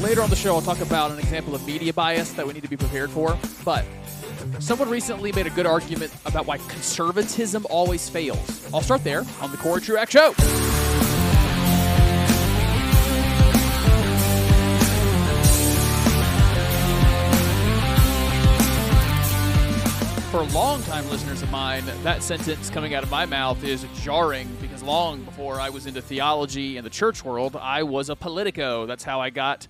Later on the show, I'll talk about an example of media bias that we need to be prepared for. But someone recently made a good argument about why conservatism always fails. I'll start there on the Cory Truax Show. For long-time listeners of mine, that sentence coming out of my mouth is jarring because long before I was into theology and the church world, I was a politico. That's how I got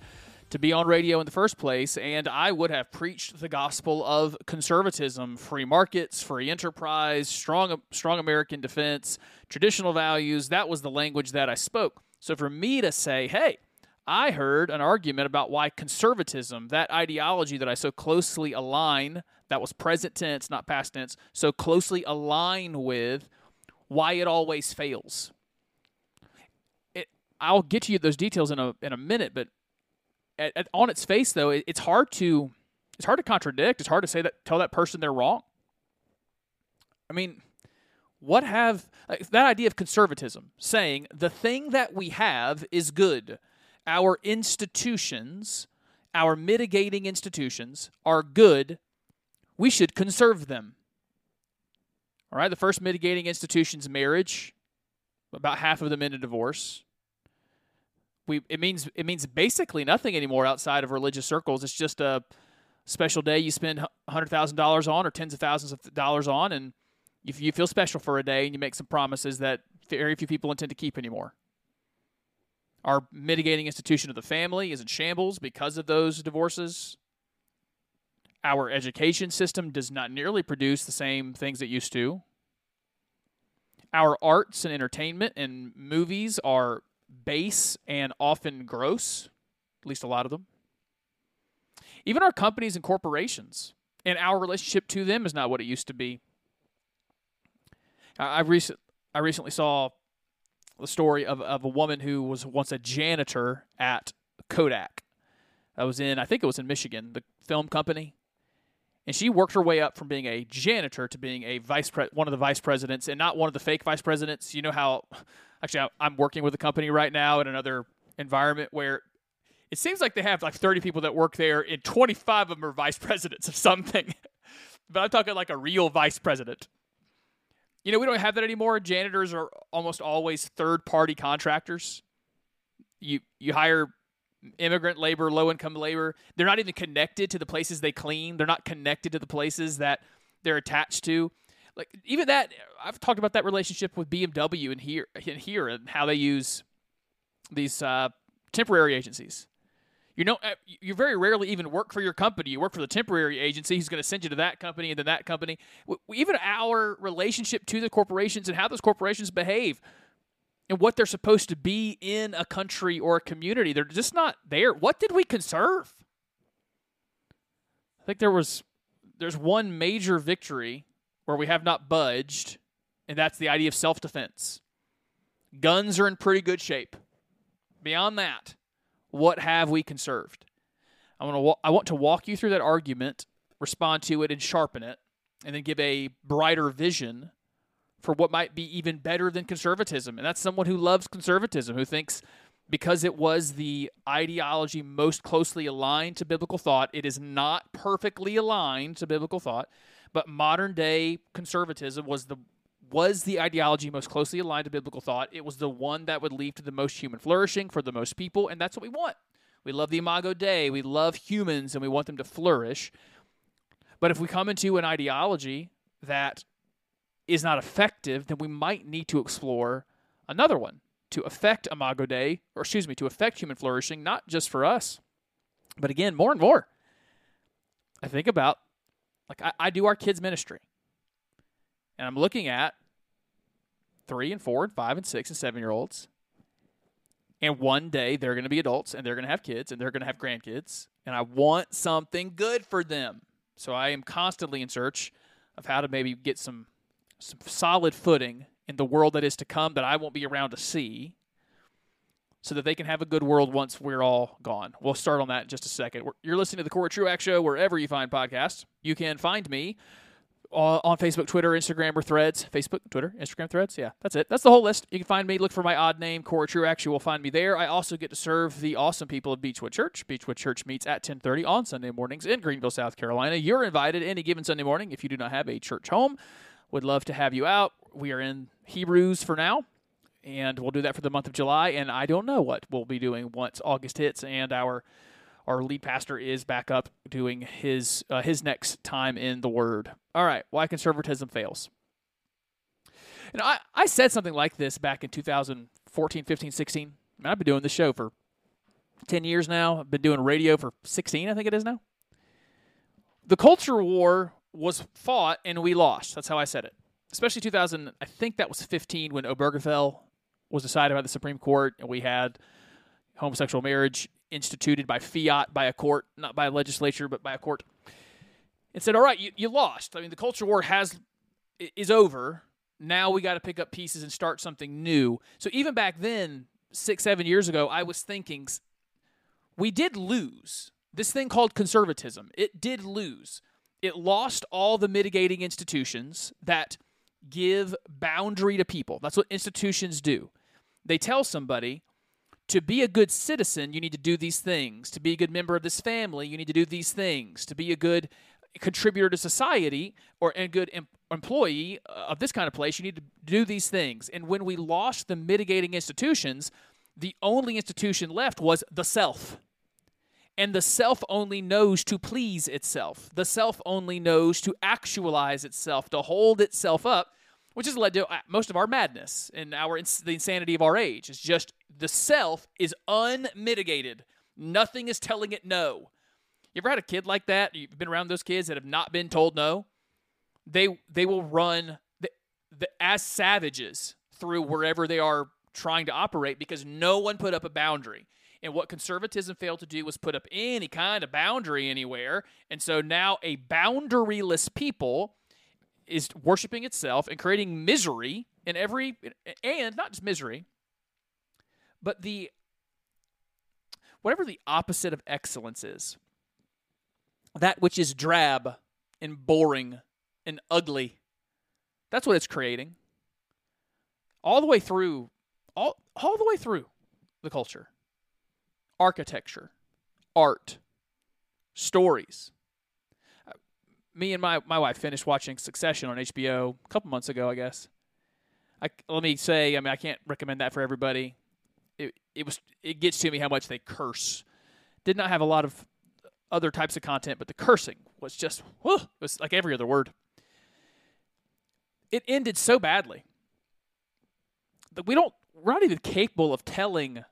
to be on radio in the first place, and I would have preached the gospel of conservatism, free markets, free enterprise, strong strong American defense, traditional values. That was the language that I spoke. So for me to say, "Hey, I heard an argument about why conservatism, that ideology that I so closely align, that was present tense, not past tense, so closely align with why it always fails. It, I'll get you those details in a in a minute, but at, at, on its face, though, it, it's hard to it's hard to contradict. It's hard to say that tell that person they're wrong. I mean, what have like, that idea of conservatism saying the thing that we have is good our institutions, our mitigating institutions, are good, we should conserve them. All right, the first mitigating institution is marriage. About half of them end in divorce. We it means it means basically nothing anymore outside of religious circles. It's just a special day you spend hundred thousand dollars on or tens of thousands of dollars on, and you feel special for a day and you make some promises that very few people intend to keep anymore. Our mitigating institution of the family is in shambles because of those divorces. Our education system does not nearly produce the same things it used to. Our arts and entertainment and movies are base and often gross, at least a lot of them. Even our companies and corporations and our relationship to them is not what it used to be. I, recent, I recently saw the story of, of a woman who was once a janitor at Kodak. I was in, I think it was in Michigan, the film company. And she worked her way up from being a janitor to being a vice pre- one of the vice presidents, and not one of the fake vice presidents. You know how, actually, I'm working with a company right now in another environment where it seems like they have like 30 people that work there, and 25 of them are vice presidents of something. but I'm talking like a real vice president. You know, we don't have that anymore. Janitors are almost always third party contractors. You you hire immigrant labor, low income labor. They're not even connected to the places they clean. They're not connected to the places that they're attached to. Like even that I've talked about that relationship with BMW and here and here and how they use these uh, temporary agencies. You know, uh, you very rarely even work for your company. You work for the temporary agency who's going to send you to that company and then that company. Even our relationship to the corporations and how those corporations behave and what they're supposed to be in a country or a community, they're just not there. What did we conserve? I think there was there's one major victory where we have not budged, and that's the idea of self-defense. Guns are in pretty good shape. Beyond that, what have we conserved? I want to I want to walk you through that argument, respond to it, and sharpen it, and then give a brighter vision for what might be even better than conservatism. And that's someone who loves conservatism, who thinks because it was the ideology most closely aligned to biblical thought, it is not perfectly aligned to biblical thought, but modern day conservatism was the was the ideology most closely aligned to biblical thought. It was the one that would lead to the most human flourishing for the most people, and that's what we want. We love the Imago Dei. We love humans, and we want them to flourish. But if we come into an ideology that is not effective, then we might need to explore another one to affect Imago Dei, or excuse me, to affect human flourishing, not just for us, but again, more and more. I think about, like, I, I do our kids' ministry. And I'm looking at three and four and five and six and seven year olds. And one day they're going to be adults and they're going to have kids and they're going to have grandkids. And I want something good for them. So I am constantly in search of how to maybe get some, some solid footing in the world that is to come that I won't be around to see so that they can have a good world once we're all gone. We'll start on that in just a second. You're listening to the Cory Truax Show wherever you find podcasts. You can find me uh, on Facebook, Twitter, Instagram, or Threads. Facebook, Twitter, Instagram, Threads. Yeah, that's it. That's the whole list. You can find me. Look for my odd name, Cory Truax. You will find me there. I also get to serve the awesome people of Beechwood Church. Beechwood Church meets at 10:30 on Sunday mornings in Greenville, South Carolina. You're invited any given Sunday morning if you do not have a church home. Would love to have you out. We are in Hebrews for now, and we'll do that for the month of July. And I don't know what we'll be doing once August hits and our our lead pastor is back up doing his uh, his next time in the Word. All right, why conservatism fails. And I, I said something like this back in 2014, 15, 16. I mean, I've been doing this show for 10 years now. I've been doing radio for 16, I think it is now. The culture war was fought and we lost. That's how I said it. Especially 2000, I think that was 15 when Obergefell was decided by the Supreme Court and we had homosexual marriage instituted by fiat by a court, not by a legislature, but by a court, and said, "All right, you, you lost. I mean, the culture war has is over. Now we got to pick up pieces and start something new." So even back then, six, seven years ago, I was thinking we did lose this thing called conservatism. It did lose. It lost all the mitigating institutions that give boundary to people. That's what institutions do. They tell somebody, to be a good citizen, you need to do these things. To be a good member of this family, you need to do these things. To be a good contributor to society or a good em- employee uh, of this kind of place, you need to do these things. And when we lost the mitigating institutions, the only institution left was the self. And the self only knows to please itself. The self only knows to actualize itself, to hold itself up which has led to uh, most of our madness and our the insanity of our age. It's just the self is unmitigated. Nothing is telling it no. You ever had a kid like that? You've been around those kids that have not been told no. They they will run the, the, as savages through wherever they are trying to operate because no one put up a boundary. And what conservatism failed to do was put up any kind of boundary anywhere. And so now a boundaryless people is worshiping itself and creating misery in every and not just misery but the whatever the opposite of excellence is that which is drab and boring and ugly that's what it's creating all the way through all all the way through the culture architecture art stories me and my, my wife finished watching Succession on HBO a couple months ago, I guess. I, let me say, I mean, I can't recommend that for everybody. It, it was it gets to me how much they curse. Did not have a lot of other types of content, but the cursing was just whew, it was like every other word. It ended so badly that we don't we're not even capable of telling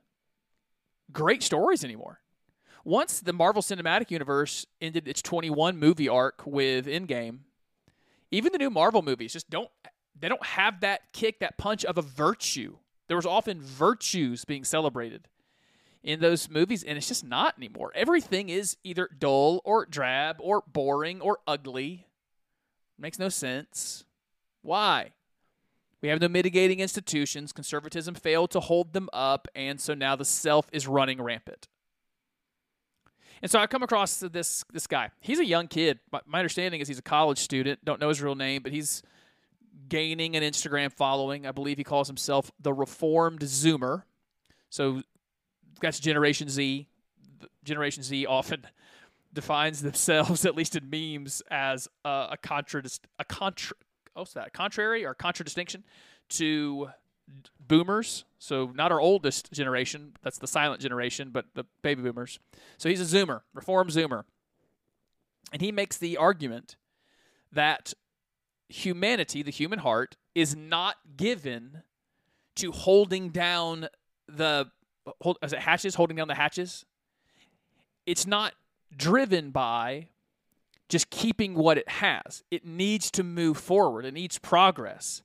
great stories anymore once the Marvel Cinematic Universe ended its 21 movie arc with Endgame, even the new Marvel movies just don't they don't have that kick, that punch of a virtue. There was often virtues being celebrated in those movies, and it's just not anymore. Everything is either dull or drab or boring or ugly. makes no sense. Why? We have no mitigating institutions. Conservatism failed to hold them up, and so now the self is running rampant. And so I come across this this guy. He's a young kid. My understanding is he's a college student. Don't know his real name, but he's gaining an Instagram following. I believe he calls himself the Reformed Zoomer. So that's Generation Z. Generation Z often defines themselves, at least in memes, as a, a contra a contra what's that? Contrary or contradistinction to boomers. So not our oldest generation. That's the silent generation, but the baby boomers. So he's a Zoomer, reform Zoomer. And he makes the argument that humanity, the human heart, is not given to holding down the hold as it hatches, holding down the hatches. It's not driven by just keeping what it has. It needs to move forward. It needs progress.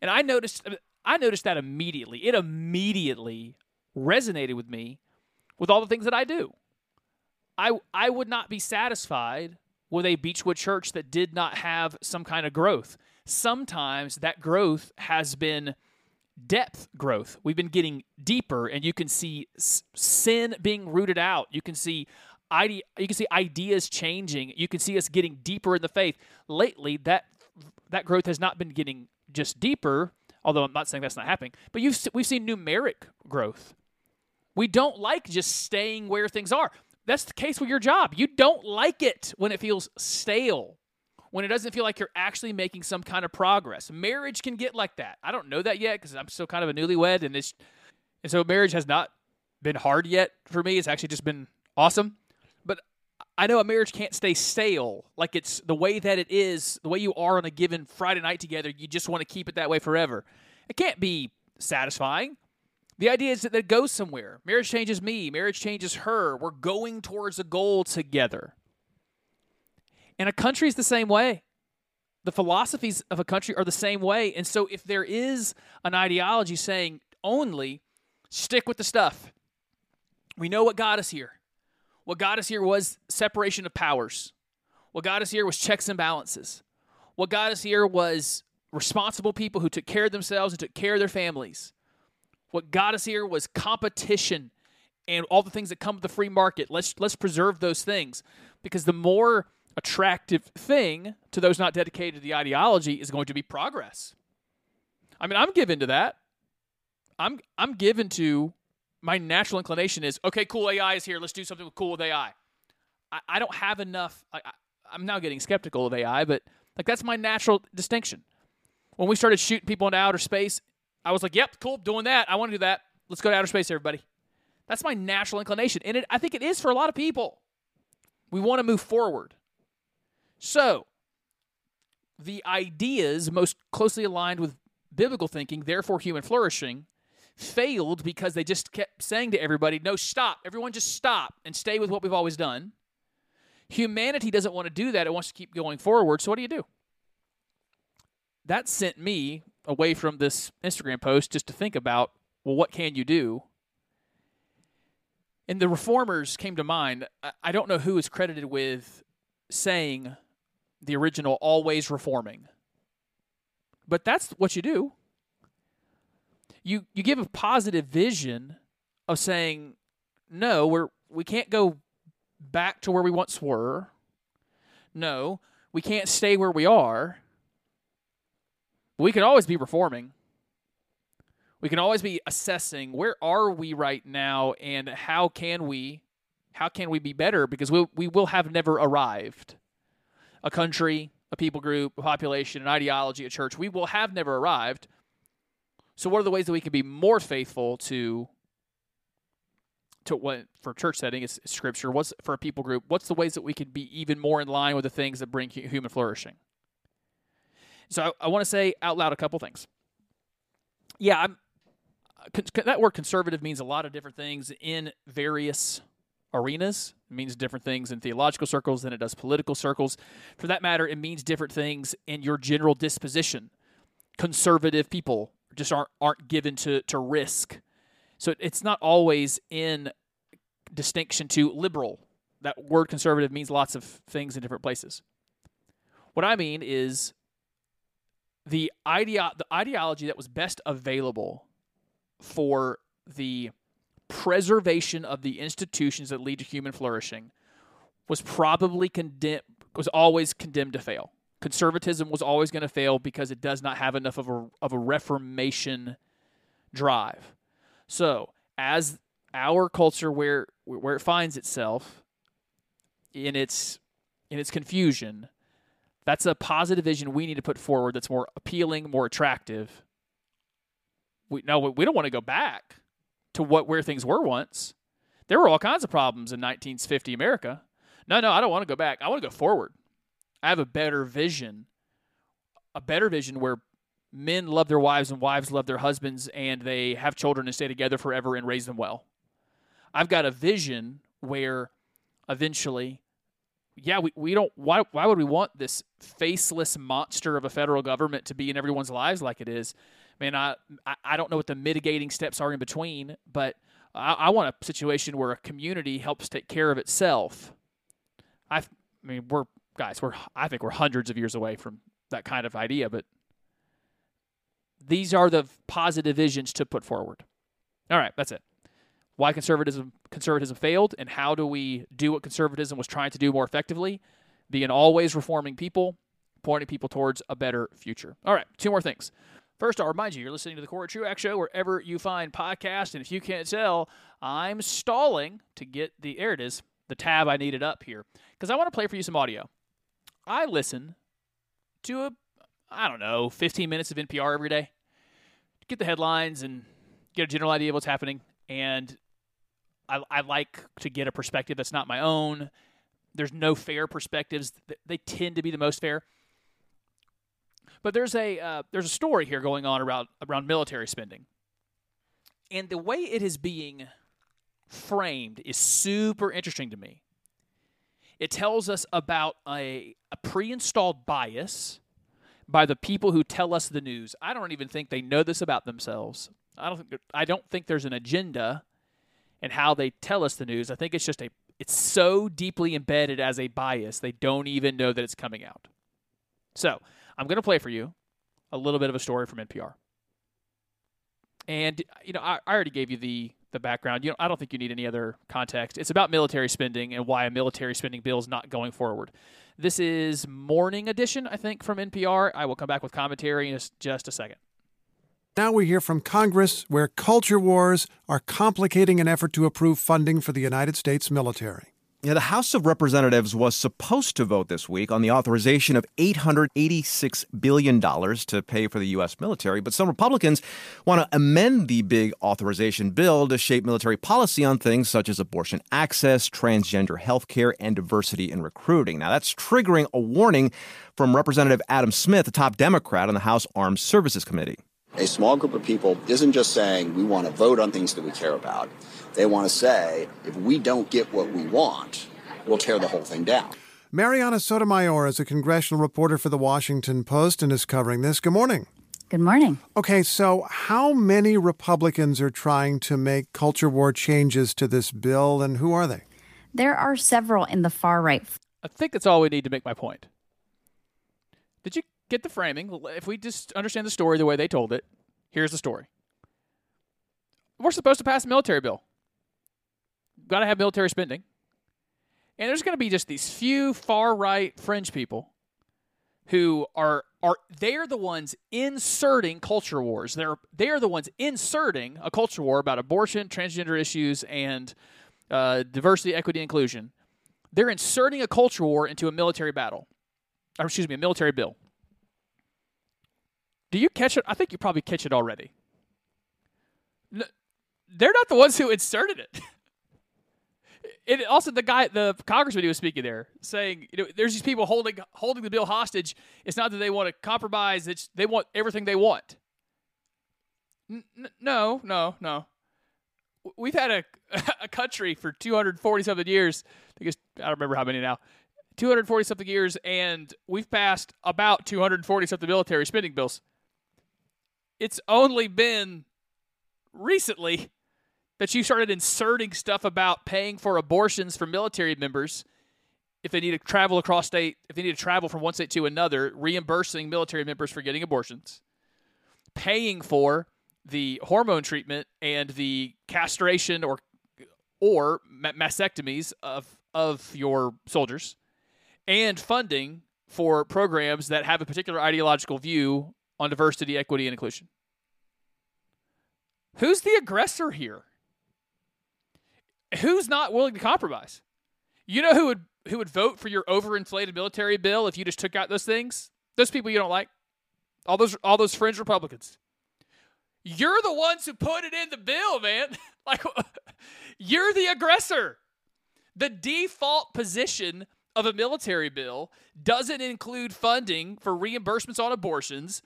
And I noticed I noticed that immediately. It immediately resonated with me with all the things that I do. I I would not be satisfied with a Beechwood church that did not have some kind of growth. Sometimes that growth has been depth growth. We've been getting deeper and you can see sin being rooted out. You can see you can see ideas changing. You can see us getting deeper in the faith. Lately that that growth has not been getting just deeper, although I'm not saying that's not happening, but you've we've seen numeric growth. We don't like just staying where things are. That's the case with your job. You don't like it when it feels stale, when it doesn't feel like you're actually making some kind of progress. Marriage can get like that. I don't know that yet because I'm still kind of a newlywed, and it's and so marriage has not been hard yet for me. It's actually just been awesome. But I know a marriage can't stay stale. Like it's the way that it is, the way you are on a given Friday night together, you just want to keep it that way forever. It can't be satisfying. The idea is that it goes somewhere. Marriage changes me, marriage changes her. We're going towards a goal together. And a country is the same way. The philosophies of a country are the same way. And so if there is an ideology saying only stick with the stuff, we know what got us here. What got us here was separation of powers. What got us here was checks and balances. What got us here was responsible people who took care of themselves and took care of their families. What got us here was competition and all the things that come with the free market. Let's let's preserve those things because the more attractive thing to those not dedicated to the ideology is going to be progress. I mean, I'm given to that. I'm I'm given to my natural inclination is okay, cool AI is here. Let's do something cool with AI. I, I don't have enough. I, I, I'm now getting skeptical of AI, but like that's my natural distinction. When we started shooting people into outer space, I was like, "Yep, cool, doing that. I want to do that. Let's go to outer space, everybody." That's my natural inclination, and it, I think it is for a lot of people. We want to move forward. So, the ideas most closely aligned with biblical thinking, therefore human flourishing, failed because they just kept saying to everybody, no, stop. Everyone just stop and stay with what we've always done. Humanity doesn't want to do that. It wants to keep going forward. So what do you do? That sent me away from this Instagram post just to think about, well, what can you do? And the reformers came to mind. I don't know who is credited with saying the original always reforming. But that's what you do you you give a positive vision of saying no we're we can't go back to where we once were. No we can't stay where we are. We can always be reforming. We can always be assessing where are we right now and how can we how can we be better? Because we, we will have never arrived. A country a people group a population an ideology a church we will have never arrived so, what are the ways that we can be more faithful to to what for church setting is scripture? What's for a people group? What's the ways that we can be even more in line with the things that bring human flourishing? So, I, I want to say out loud a couple things. Yeah, I'm, that word conservative means a lot of different things in various arenas. It means different things in theological circles than it does political circles. For that matter, it means different things in your general disposition. Conservative people just aren't aren't given to to risk. So it's not always in distinction to liberal. That word conservative means lots of things in different places. What I mean is the idea the ideology that was best available for the preservation of the institutions that lead to human flourishing was probably condemned was always condemned to fail conservatism was always going to fail because it does not have enough of a of a reformation drive. So, as our culture where where it finds itself in its in its confusion, that's a positive vision we need to put forward that's more appealing, more attractive. We no, we don't want to go back to what where things were once. There were all kinds of problems in 1950 America. No, no, I don't want to go back. I want to go forward. I have a better vision, a better vision where men love their wives and wives love their husbands and they have children and stay together forever and raise them well. I've got a vision where eventually, yeah, we, we don't, why, why would we want this faceless monster of a federal government to be in everyone's lives like it is? Man, I, I don't know what the mitigating steps are in between, but I, I want a situation where a community helps take care of itself. i I mean, we're guys, we're I think we're hundreds of years away from that kind of idea, but these are the positive visions to put forward. All right, that's it. Why conservatism conservatism failed and how do we do what conservatism was trying to do more effectively? Be an always reforming people, pointing people towards a better future. All right, two more things. First, I'll remind you, you're listening to the Cory Truax Show wherever you find podcasts. And if you can't tell, I'm stalling to get the, there it is, the tab I needed up here. Because I want to play for you some audio. I listen to a, I don't know, 15 minutes of NPR every day. Get the headlines and get a general idea of what's happening. And I, I like to get a perspective that's not my own. There's no fair perspectives. They tend to be the most fair. But there's a uh, there's a story here going on around around military spending, and the way it is being framed is super interesting to me. It tells us about a, a pre-installed bias by the people who tell us the news. I don't even think they know this about themselves. I don't think I don't think there's an agenda in how they tell us the news. I think it's just a it's so deeply embedded as a bias they don't even know that it's coming out. So, I'm going to play for you a little bit of a story from NPR. And you know, I, I already gave you the the background. You know, I don't think you need any other context. It's about military spending and why a military spending bill is not going forward. This is morning edition, I think, from NPR. I will come back with commentary in just a second. Now we hear from Congress where culture wars are complicating an effort to approve funding for the United States military. Yeah, the House of Representatives was supposed to vote this week on the authorization of $886 billion to pay for the U.S. military, but some Republicans want to amend the big authorization bill to shape military policy on things such as abortion access, transgender health care, and diversity in recruiting. Now, that's triggering a warning from Representative Adam Smith, a top Democrat on the House Armed Services Committee. A small group of people isn't just saying we want to vote on things that we care about. They want to say, if we don't get what we want, we'll tear the whole thing down. Mariana Sotomayor is a congressional reporter for the Washington Post and is covering this. Good morning. Good morning. Okay, so how many Republicans are trying to make culture war changes to this bill, and who are they? There are several in the far right. I think that's all we need to make my point. Did you get the framing? If we just understand the story the way they told it, here's the story. We're supposed to pass a military bill got to have military spending. And there's going to be just these few far right fringe people who are are they're the ones inserting culture wars. They're they are the ones inserting a culture war about abortion, transgender issues, and uh, diversity, equity, inclusion. They're inserting a culture war into a military battle, or excuse me, a military bill. Do you catch it? I think you probably catch it already. they're not the ones who inserted it. it also the guy, the congressman who was speaking there, saying, you know, there's these people holding holding the bill hostage. It's not that they want to compromise; it's they want everything they want. N- no, no, no. We've had a a country for 240 something years. I guess I don't remember how many now. 240 something years, and we've passed about 240 something military spending bills. It's only been recently that you started inserting stuff about paying for abortions for military members if they need to travel across state, if they need to travel from one state to another, reimbursing military members for getting abortions, paying for the hormone treatment and the castration or or mastectomies of of your soldiers, and funding for programs that have a particular ideological view on diversity, equity, and inclusion. Who's the aggressor here? who's not willing to compromise? You know who would who would vote for your overinflated military bill if you just took out those things? Those people you don't like. All those all those fringe Republicans. You're the ones who put it in the bill, man. like you're the aggressor. The default position of a military bill doesn't include funding for reimbursements on abortions,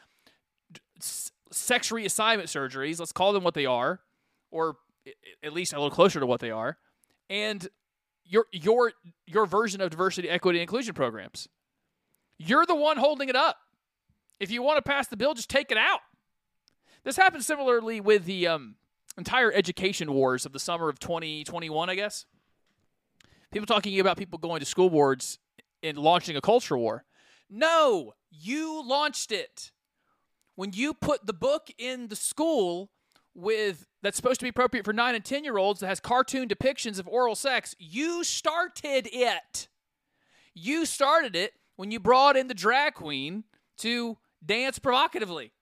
sex reassignment surgeries, let's call them what they are, or at least a little closer to what they are, and your your your version of diversity, equity, and inclusion programs. You're the one holding it up. If you want to pass the bill, just take it out. This happened similarly with the um, entire education wars of the summer of 2021, I guess. People talking about people going to school boards and launching a culture war. No, you launched it. When you put the book in the school with that's supposed to be appropriate for 9 and 10 year olds that has cartoon depictions of oral sex you started it you started it when you brought in the drag queen to dance provocatively.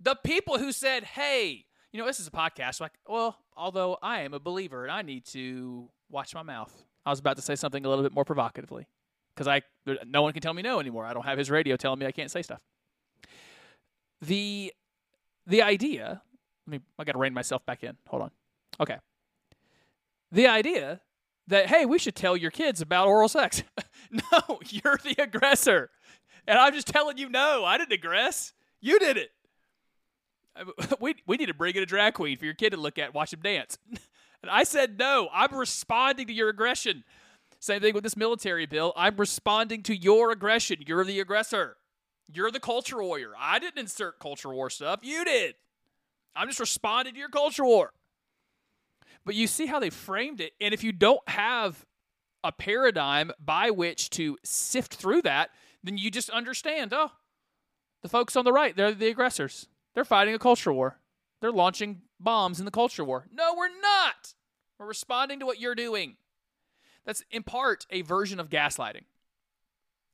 The people who said, hey, you know, this is a podcast. Like, well, although I am a believer and I need to watch my mouth. I was about to say something a little bit more provocatively because I no one can tell me no anymore. I don't have his radio telling me I can't say stuff. The the idea, I mean, I got to rein myself back in. Hold on. Okay. The idea that hey, we should tell your kids about oral sex. no, you're the aggressor. And I'm just telling you no, I didn't aggress. You did it. We, we need to bring in a drag queen for your kid to look at, watch him dance. And I said no. I'm responding to your aggression. Same thing with this military bill. I'm responding to your aggression. You're the aggressor. You're the culture warrior. I didn't insert culture war stuff. You did. I'm just responding to your culture war. But you see how they framed it. And if you don't have a paradigm by which to sift through that, then you just understand oh, the folks on the right, they're the aggressors. They're fighting a culture war. They're launching bombs in the culture war. No, we're not. We're responding to what you're doing. That's in part a version of gaslighting.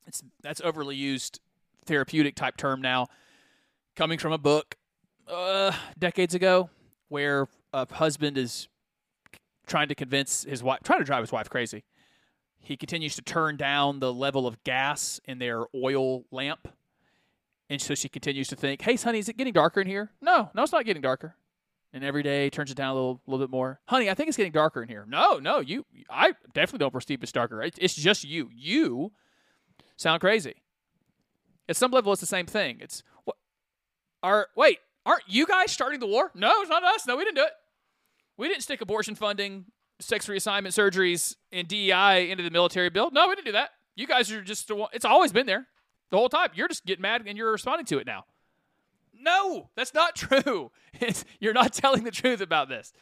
It's that's overly used therapeutic type term now, coming from a book uh, decades ago, where a husband is trying to convince his wife, trying to drive his wife crazy. He continues to turn down the level of gas in their oil lamp and so she continues to think, "Hey, honey, is it getting darker in here?" No, no, it's not getting darker. And every day turns it down a little, little bit more. Honey, I think it's getting darker in here. No, no, you, I definitely don't perceive it's darker. It's just you. You sound crazy. At some level, it's the same thing. It's what? Are wait, aren't you guys starting the war? No, it's not us. No, we didn't do it. We didn't stick abortion funding, sex reassignment surgeries, and DEI into the military bill. No, we didn't do that. You guys are just. It's always been there the whole time. You're just getting mad and you're responding to it now. No, that's not true. You're not telling the truth about this.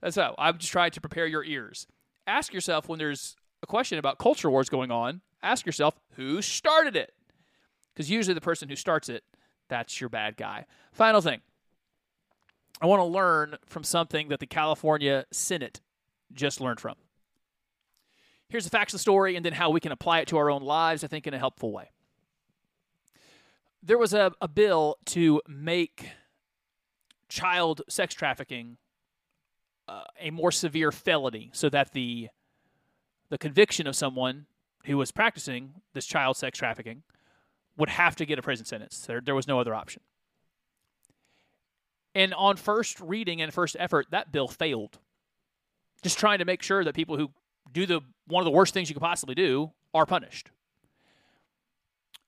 That's how I'm just trying to prepare your ears. Ask yourself when there's a question about culture wars going on, ask yourself who started it. Because usually the person who starts it, that's your bad guy. Final thing I want to learn from something that the California Senate just learned from. Here's the facts of the story and then how we can apply it to our own lives, I think, in a helpful way there was a, a bill to make child sex trafficking uh, a more severe felony so that the the conviction of someone who was practicing this child sex trafficking would have to get a prison sentence. There, there was no other option. And on first reading and first effort, that bill failed. Just trying to make sure that people who do the one of the worst things you could possibly do are punished.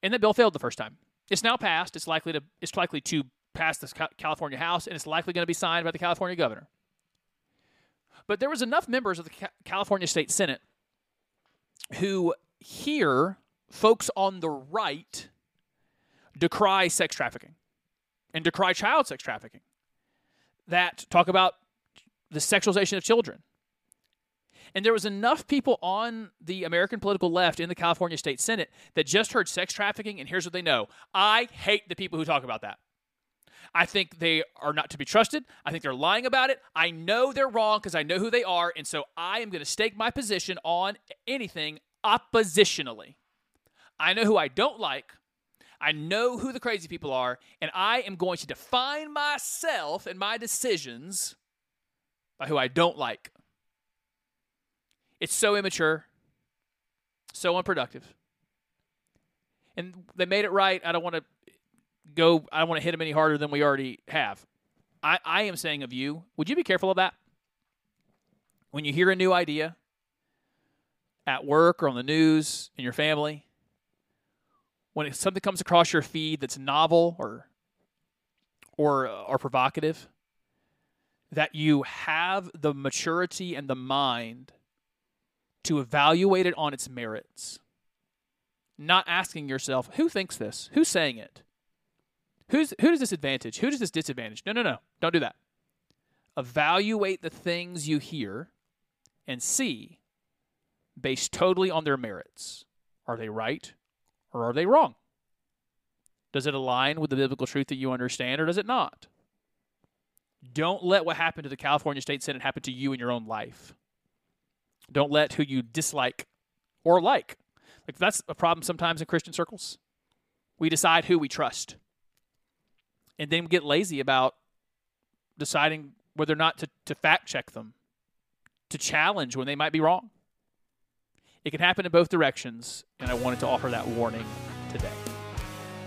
And that bill failed the first time. It's now passed. It's likely to it's likely to pass the California House, and it's likely going to be signed by the California governor. But there was enough members of the California State Senate who hear folks on the right decry sex trafficking and decry child sex trafficking that talk about the sexualization of children and there was enough people on the American political left in the California State Senate that just heard sex trafficking, and here's what they know I hate the people who talk about that. I think they are not to be trusted. I think they're lying about it. I know they're wrong because I know who they are. And so I am going to stake my position on anything oppositionally. I know who I don't like. I know who the crazy people are. And I am going to define myself and my decisions by who I don't like. It's so immature, so unproductive. And they made it right. I don't want to go, I don't want to hit them any harder than we already have. I, I am saying of you, would you be careful of that? When you hear a new idea at work or on the news in your family, when something comes across your feed that's novel or or uh, or provocative, that you have the maturity and the mind to evaluate it on its merits. Not asking yourself, who thinks this? Who's saying it? Who's, who does this advantage? Who does this disadvantage? No, no, no. Don't do that. Evaluate the things you hear and see based totally on their merits. Are they right or are they wrong? Does it align with the biblical truth that you understand or does it not? Don't let what happened to the California State Senate happen to you in your own life. Don't let who you dislike or like. Like that's a problem sometimes in Christian circles. We decide who we trust. And then we get lazy about deciding whether or not to, to fact check them, to challenge when they might be wrong. It can happen in both directions, and I wanted to offer that warning today.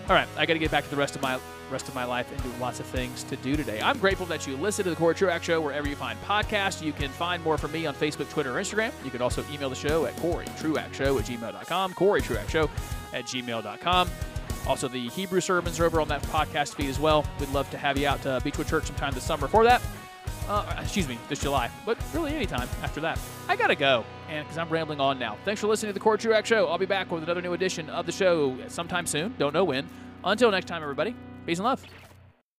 All right, I got to get back to the rest of my rest of my life and do lots of things to do today. I'm grateful that you listen to the Cory Truax Show wherever you find podcasts. You can find more from me on Facebook, Twitter, or Instagram. You can also email the show at CoryTruaxShow at gmail.com, CoryTruaxShow at gmail.com. Also, the Hebrew sermons are over on that podcast feed as well. We'd love to have you out to Beechwood Church sometime this summer for that. Uh, excuse me, this July, but really anytime after that. I gotta go, and because I'm rambling on now. Thanks for listening to the Cory Truax Show. I'll be back with another new edition of the show sometime soon. Don't know when. Until next time, everybody. Peace and love.